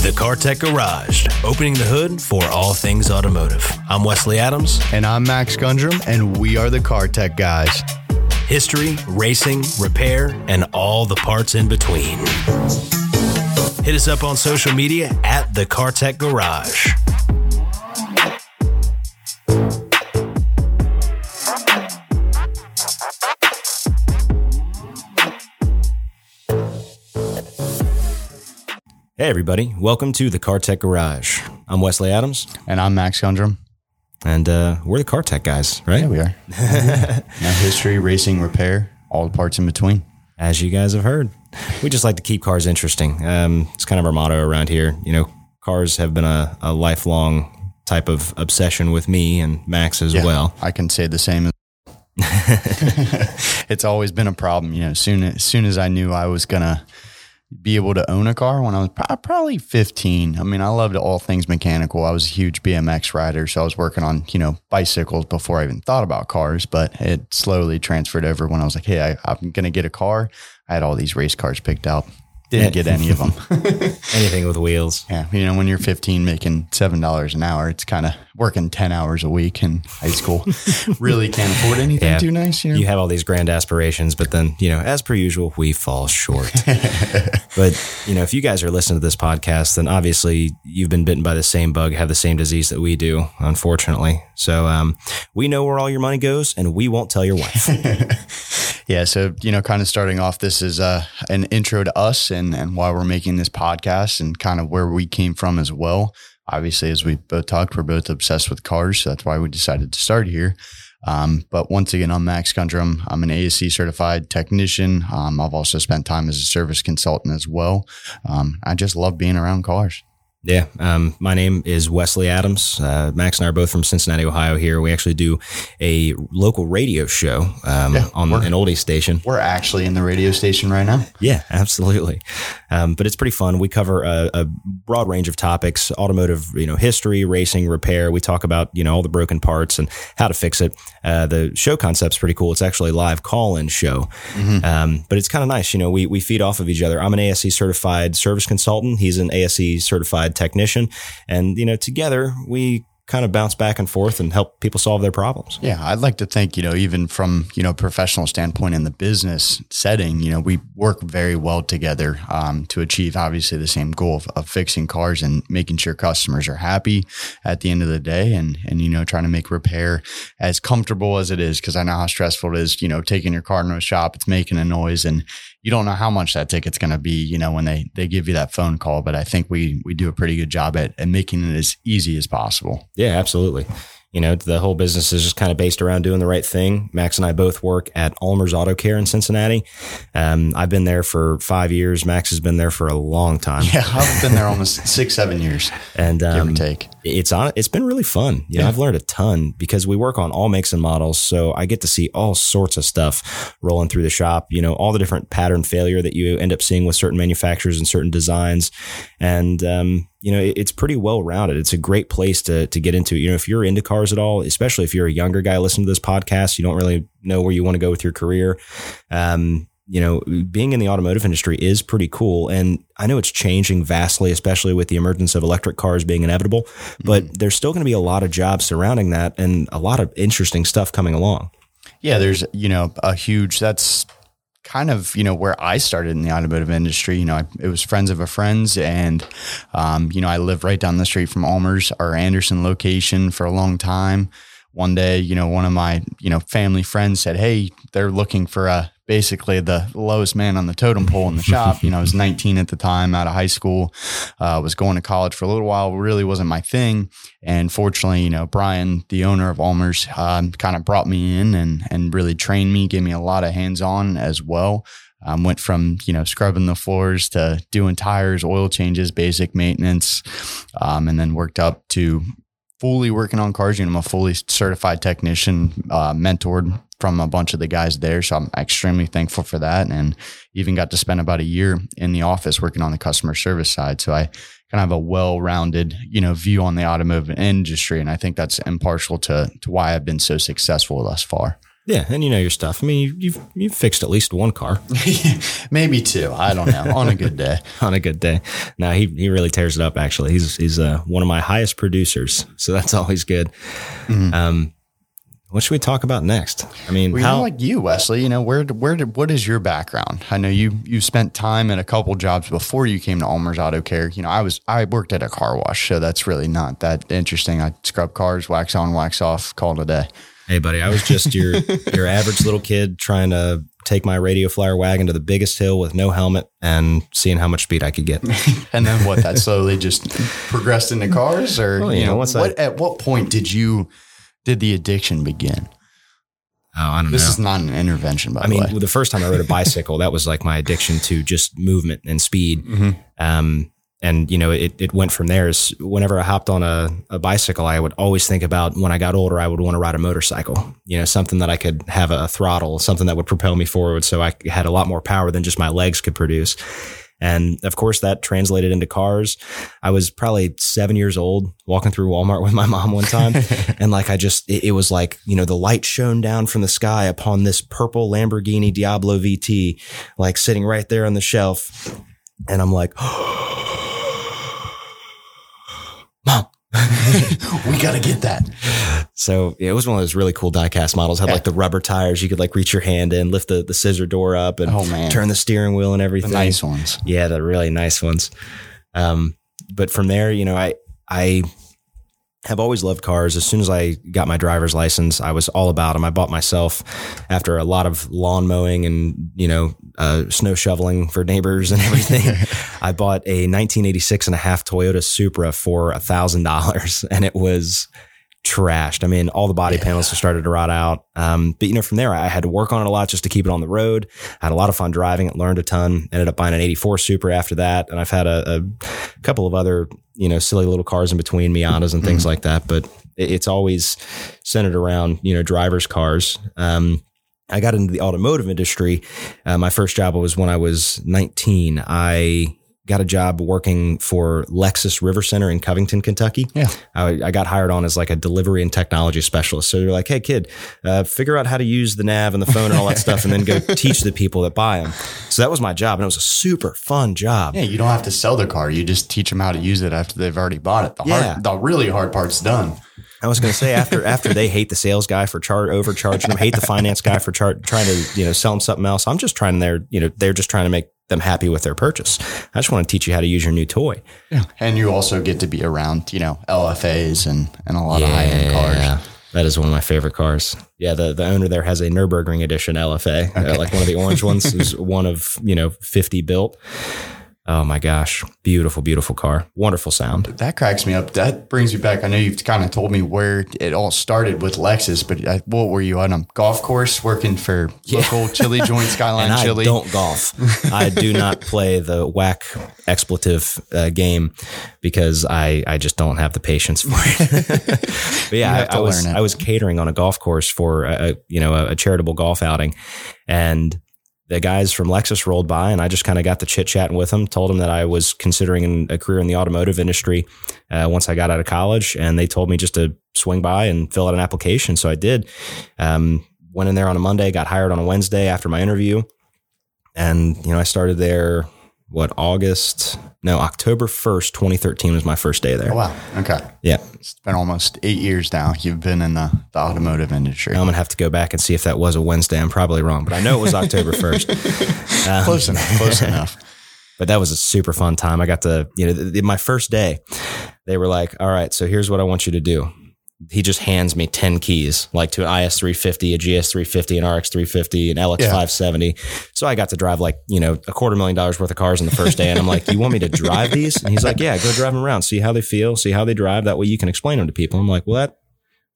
The CarTech Garage, opening the hood for all things automotive. I'm Wesley Adams. And I'm Max Gundrum, and we are the Car Tech guys. History, racing, repair, and all the parts in between. Hit us up on social media at the CarTech Garage. Hey, everybody. Welcome to the CarTech Garage. I'm Wesley Adams, And I'm Max Gundrum. and uh, we're the CarTech guys, right? Yeah, we are. now, history, racing, repair, all the parts in between. As you guys have heard, we just like to keep cars interesting. Um, it's kind of our motto around here. You know, cars have been a, a lifelong type of obsession with me and Max as Yeah, well. I can say the same. it's always been a problem. You know, soon as soon as I knew I was gonna be able to own a car when I was probably 15. I mean, I loved all things mechanical. I was a huge BMX rider, so I was working on you know bicycles before I even thought about cars. But it slowly transferred over when I was like, hey, I, I'm gonna get a car. I had all these race cars picked out. Didn't Yeah. get any of them. Anything with wheels. Yeah, you know, when you're 15 making seven dollars an hour, it's kind of working 10 hours a week in high school. really can't afford anything Yeah. too nice. You know? You have all these grand aspirations, but then, you know, as per usual, we fall short. but, you know, if you guys are listening to this podcast, then obviously you've been bitten by the same bug, have the same disease that we do, unfortunately. So um, we know where all your money goes, and we won't tell your wife. Yeah, so you know, kind of starting off, this is uh, an intro to us and and why we're making this podcast and kind of where we came from as well. Obviously, as we both talked, we're both obsessed with cars, so that's why we decided to start here. Um, but once again, I'm Max Gundrum. I'm an ASE certified technician. Um, I've also spent time as a service consultant as well. Um, I just love being around cars. Yeah, um, my name is Wesley Adams. Uh, Max and I are both from Cincinnati, Ohio. Here, we actually do a local radio show um, Yeah, on an oldie station. We're actually in the radio station right now. Yeah, absolutely. Um, but it's pretty fun. We cover a, a broad range of topics: automotive, you know, history, racing, repair. We talk about you know all the broken parts and how to fix it. Uh, the show concept's pretty cool. It's actually a live call-in show, um, but it's kind of nice. You know, we we feed off of each other. I'm an ASE certified service consultant. He's an ASE certified technician, and you know, together we kind of bounce back and forth and help people solve their problems. Yeah, I'd like to think, you know, even from, you know, professional standpoint in the business setting, you know, we work very well together um, to achieve obviously the same goal of, of fixing cars and making sure customers are happy at the end of the day and, and, you know, trying to make repair as comfortable as it is. Cause I know how stressful it is, you know, taking your car to a shop, it's making a noise and you don't know how much that ticket's going to be, you know, when they, they give you that phone call. But I think we, we do a pretty good job at, at making it as easy as possible. Yeah, absolutely. You know, the whole business is just kind of based around doing the right thing. Max and I both work at Ulmer's Auto Care in Cincinnati. Um, I've been there for five years. Max has been there for a long time. Yeah, I've been there almost six, seven years, And give or um, take. It's on. It's been really fun. You know, Yeah. I've learned a ton because we work on all makes and models, so I get to see all sorts of stuff rolling through the shop. You know, all the different pattern failure that you end up seeing with certain manufacturers and certain designs, and um, you know, it's pretty well rounded. It's a great place to to get into. You know, if you're into cars at all, especially if you're a younger guy listening to this podcast, you don't really know where you want to go with your career. Um, you know, being in the automotive industry is pretty cool. And I know it's changing vastly, especially with the emergence of electric cars being inevitable, but there's still going to be a lot of jobs surrounding that and a lot of interesting stuff coming along. Yeah, there's, you know, a huge, that's kind of, you know, where I started in the automotive industry. You know, I, it was friends of a friend's and, um, you know, I lived right down the street from Ulmer's, our Anderson location for a long time. One day, you know, one of my, you know, family friends said, Hey, they're looking for a, basically the lowest man on the totem pole in the shop. You know, I was 19 at the time out of high school, uh, was going to college for a little while, really wasn't my thing. And fortunately, you know, Brian, the owner of Ulmer's, um, kind of brought me in and, and really trained me, gave me a lot of hands on as well. Um, went from, you know, scrubbing the floors to doing tires, oil changes, basic maintenance, um, and then worked up to fully working on cars. You know, I'm a fully certified technician, uh, mentored from a bunch of the guys there. So I'm extremely thankful for that. And even got to spend about a year in the office working on the customer service side. So I kind of have a well-rounded, you know, view on the automotive industry. And I think that's impartial to, to why I've been so successful thus far. Yeah, and you know your stuff. I mean, you, you've you've fixed at least one car Maybe two. I don't know. On a good day. on a good day. Now he he really tears it up. Actually, he's he's uh, one of my highest producers, so that's always good. Um, what should we talk about next? I mean, Well, how like you, Wesley, you know, where, where did, what is your background? I know you, you spent time in a couple jobs before you came to Ulmer's Auto Care. You know, I was, I worked at a car wash, so that's really not that interesting. I scrub cars, wax on, wax off, call it a day. Hey, buddy, I was just your your average little kid trying to take my radio flyer wagon to the biggest hill with no helmet and seeing how much speed I could get. And then what? That slowly just progressed into cars, or Well, you you know, know, once what? at what point did you did the addiction begin? Oh, I don't This know. is not an intervention, by I mean, the way. the first time I rode a bicycle, that was like my addiction to just movement and speed. Mhm. Um, and you know, it, it went from there. Is whenever I hopped on a, a bicycle, I would always think about when I got older, I would want to ride a motorcycle. You know, something that I could have a, throttle, something that would propel me forward, so I had a lot more power than just my legs could produce. And of course, that translated into cars. I was probably seven years old walking through Walmart with my mom one time. and like, I just, it, it was like, you know, the light shone down from the sky upon this purple Lamborghini Diablo VT, like sitting right there on the shelf. And I'm like, oh, mom. we got to get that. So yeah, it was one of those really cool diecast models. Had Yeah. like the rubber tires. You could like reach your hand in, lift the, the scissor door up and Oh, man. turn the steering wheel and The everything. nice ones. Yeah, the really nice ones. Um, but from there, you know, I I have always loved cars. As soon as I got my driver's license, I was all about them. I bought myself after a lot of lawn mowing and you know uh, snow shoveling for neighbors and everything. I bought a 1986 and a half Toyota Supra for a thousand dollars, and it was trashed. I mean, all the body panels just started to rot out. Um, but you know, from there, I had to work on it a lot just to keep it on the road. I had a lot of fun driving it, learned a ton. Ended up buying an '84 Supra after that, and I've had a, a couple of other you know silly little cars in between Miatas and things like that. But it, it's always centered around you know drivers' cars. Um, I got into the automotive industry. Uh, my first job was when I was 19. I got a job working for Lexus River Center in Covington, Kentucky. Yeah. I, I got hired on as like a delivery and technology specialist. So they're like, hey, kid, uh, figure out how to use the nav and the phone and all that stuff, and then go teach the people that buy them. So that was my job, and it was a super fun job. Yeah, you don't have to sell the car. You just teach them how to use it after they've already bought it. The Yeah. hard, the really hard part's done. I was going to say after after they hate the sales guy for char- overcharging them, hate the finance guy for char- trying to you know sell them something else. I'm just trying their you know they're just trying to make them happy with their purchase. I just want to teach you how to use your new toy. Yeah. And you also get to be around, you know, LFAs and, and a lot of high end cars. That is one of my favorite cars. Yeah, the, the owner there has a Nurburgring edition LFA, uh, like one of the orange ones. is one of you know fifty built. Oh my gosh, beautiful, beautiful car, wonderful sound. That cracks me up. That brings me back. I know you've kind of told me where it all started with Lexus, but I, what were you on a golf course working for local chili joint Skyline and I Chili? don't golf. I do not play the whack expletive uh, game because I, I just don't have the patience for it. but yeah, I, I was it. I was catering on a golf course for a, a you know a, a charitable golf outing, and the guys from Lexus rolled by, and I just kind of got the chit chatting with them. Told them that I was considering a career in the automotive industry uh, once I got out of college, and they told me just to swing by and fill out an application. So I did. Um, went in there on a Monday, got hired on a Wednesday after my interview, and you know I started there. What August? No, October first, twenty thirteen was my first day there. Oh, wow. Okay. Yeah, It's been almost eight years now. You've been in the, the automotive industry. I'm gonna have to go back and see if that was a Wednesday. I'm probably wrong, but I know it was October first. Um, close enough. Close enough. but that was a super fun time. I got to, you know, th- th- my first day, they were like, all right, so here's what I want you to do. He just hands me 10 keys, like to an IS 350, a GS 350, an RX 350, an LX 570. So I got to drive like, you know, a quarter million dollars worth of cars in the first day. And I'm like, you want me to drive these? And he's like, yeah, go drive them around, see how they feel, see how they drive. That way you can explain them to people. I'm like, well, that,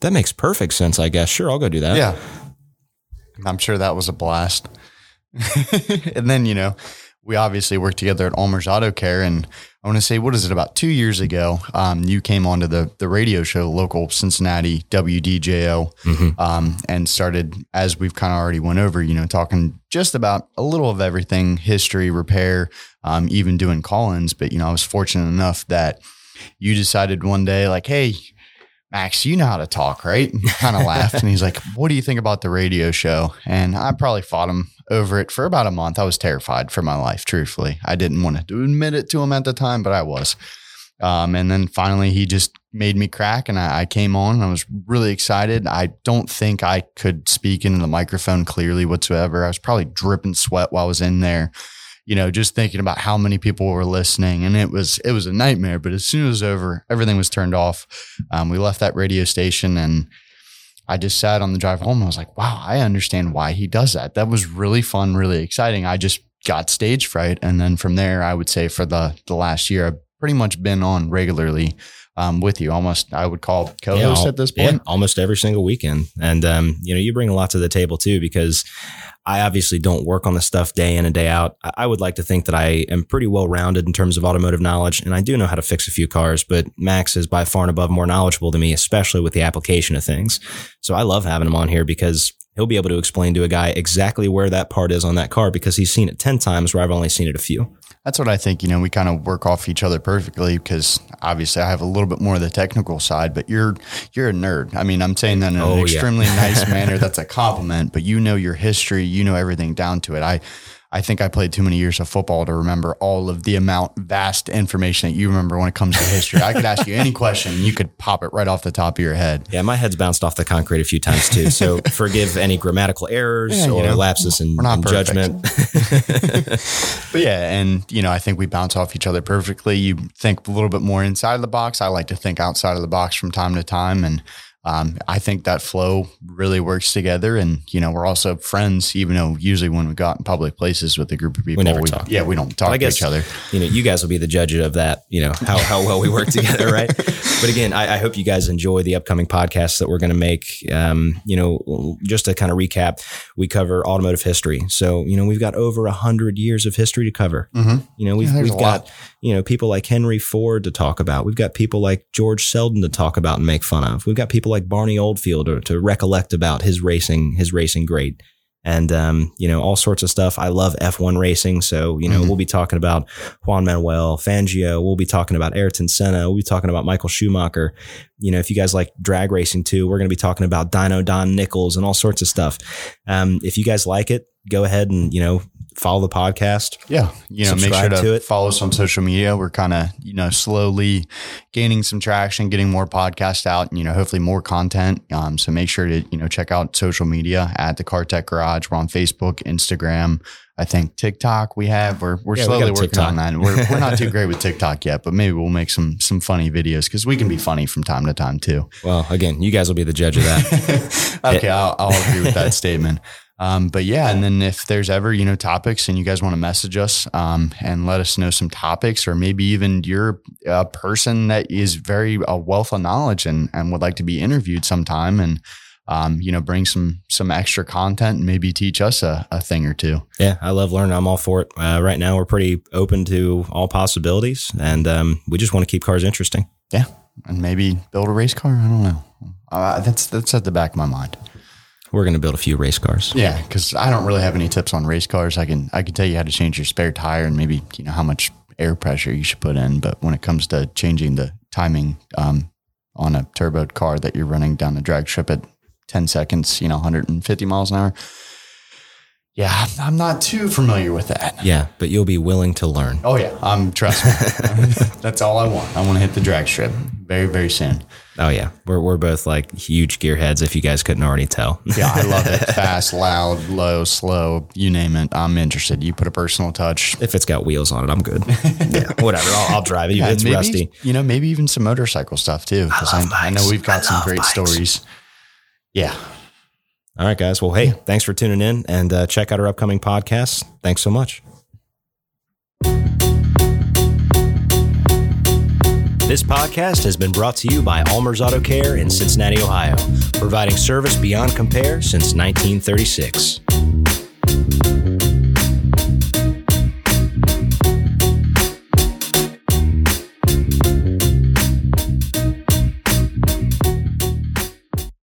that makes perfect sense, I guess. Sure, I'll go do that. Yeah. I'm sure that was a blast. and then, you know, we obviously worked together at Ulmer's Auto Care. And I want to say, what is it, about two years ago, um, you came onto the, the radio show, local Cincinnati WDJO, um, and started, as we've kind of already went over, you know, talking just about a little of everything, history, repair, um, even doing call-ins. But, you know, I was fortunate enough that you decided one day, like, hey, Max, you know how to talk, right? Kind of laughed and he's like, What do you think about the radio show? And I probably fought him over it for about a month. I was terrified for my life, truthfully. I didn't want to admit it to him at the time, but I was. Um, and then finally, he just made me crack, and I, I came on. I was really excited. I don't think I could speak into the microphone clearly whatsoever. I was probably dripping sweat while I was in there you know, just thinking about how many people were listening, and it was it was a nightmare. But as soon as it was over, everything was turned off. Um, we left that radio station, and I just sat on the drive home. I was like, wow, I understand why he does that. That was really fun, really exciting. I just got stage fright, and then from there, I would say for the the last year, I've pretty much been on regularly. Um, with you, almost I would call co-host Yeah, at this point. Yeah, almost every single weekend. And, um, you know, you bring a lot to the table too, because I obviously don't work on the stuff day in and day out. I I would like to think that I am pretty well rounded in terms of automotive knowledge, and I do know how to fix a few cars, but Max is by far and above more knowledgeable than me, especially with the application of things. So I love having him on here because he'll be able to explain to a guy exactly where that part is on that car because he's seen it 10 times where I've only seen it a few. That's what I think. You know, we kind of work off each other perfectly because obviously I have a little bit more of the technical side, but you're you're a nerd. I mean, I'm saying that in Oh, an yeah. extremely nice manner. That's a compliment. But you know your history. You know everything down to it. I I think I played too many years of football to remember all of the amount vast information that you remember when it comes to history. I could ask you any question, and you could pop it right off the top of your head. Yeah, my head's bounced off the concrete a few times too. So forgive any grammatical errors Yeah, you or know, lapses in, in judgment. But yeah, and you know, I think we bounce off each other perfectly. You think a little bit more inside of the box. I like to think outside of the box from time to time, and um, I think that flow really works together. And you know, we're also friends, even though usually when we go out in public places with a group of people, we never talk. Yeah, we don't talk I to guess each other. you know, you guys will be the judge of that, you know, how, how well we work together, right? But again, I, I hope you guys enjoy the upcoming podcasts that we're going to make. Um, you know, just to kind of recap, we cover automotive history. So, you know, we've got over a hundred years of history to cover. Mhm. You know, we've, Yeah, we've got, you know, people like Henry Ford to talk about. We've got people like George Selden to talk about and make fun of. We've got people like Barney Oldfield to, to recollect about his racing, his racing great. And, um, you know, all sorts of stuff. I love F1 racing. So, you know, Mhm. we'll be talking about Juan Manuel Fangio. We'll be talking about Ayrton Senna. We'll be talking about Michael Schumacher. You know, if you guys like drag racing too, we're going to be talking about Dyno Don Nichols and all sorts of stuff. Um, if you guys like it, go ahead and, you know, follow the podcast. Yeah, you know, make sure to, to it. follow us on social media. We're kind of, you know, slowly gaining some traction, getting more podcasts out, and you know, hopefully more content. Um, so make sure to, you know, check out social media at the Car Tech Garage. We're on Facebook, Instagram. I think TikTok we have. We're we're Yeah, slowly a working TikTok. on that. We're we're not too great with TikTok yet, but maybe we'll make some some funny videos because we can be funny from time to time too. Well, again, you guys will be the judge of that. okay, I'll, I'll agree with that statement. Um, but yeah, and then if there's ever you know topics and you guys want to message us um, and let us know some topics, or maybe even you're a person that is very a wealth of knowledge and and would like to be interviewed sometime, and um, you know bring some some extra content and maybe teach us a, a thing or two. yeah, I love learning. I'm all for it. Uh, right now, we're pretty open to all possibilities, and um, we just want to keep cars interesting. Yeah, and maybe build a race car. I don't know. Uh, that's that's at the back of my mind. We're going to build a few race cars. Yeah, because I don't really have any tips on race cars. I can I can tell you how to change your spare tire and maybe you know how much air pressure you should put in. But when it comes to changing the timing um, on a turboed car that you're running down the drag strip at 10 seconds, you know, 150 miles an hour. Yeah, I'm not too familiar with that. Yeah, but you'll be willing to learn. Oh yeah, um, trust me. That's all I want. I want to hit the drag strip very very soon. Oh yeah, we're we're both like huge gearheads. If you guys couldn't already tell. Yeah, I love it. Fast, loud, low, slow, you name it. I'm interested. You put a personal touch. if it's got wheels on it, I'm good. yeah, whatever. I'll, I'll drive it. Yeah, it's maybe, rusty. You know, maybe even some motorcycle stuff too. Because I, love I, know we've got I some great bikes. stories. Yeah. All right, guys. Well, hey, thanks for tuning in and uh, check out our upcoming podcasts. Thanks so much. This podcast has been brought to you by Ulmer's Auto Care in Cincinnati, Ohio, providing service beyond compare since 1936.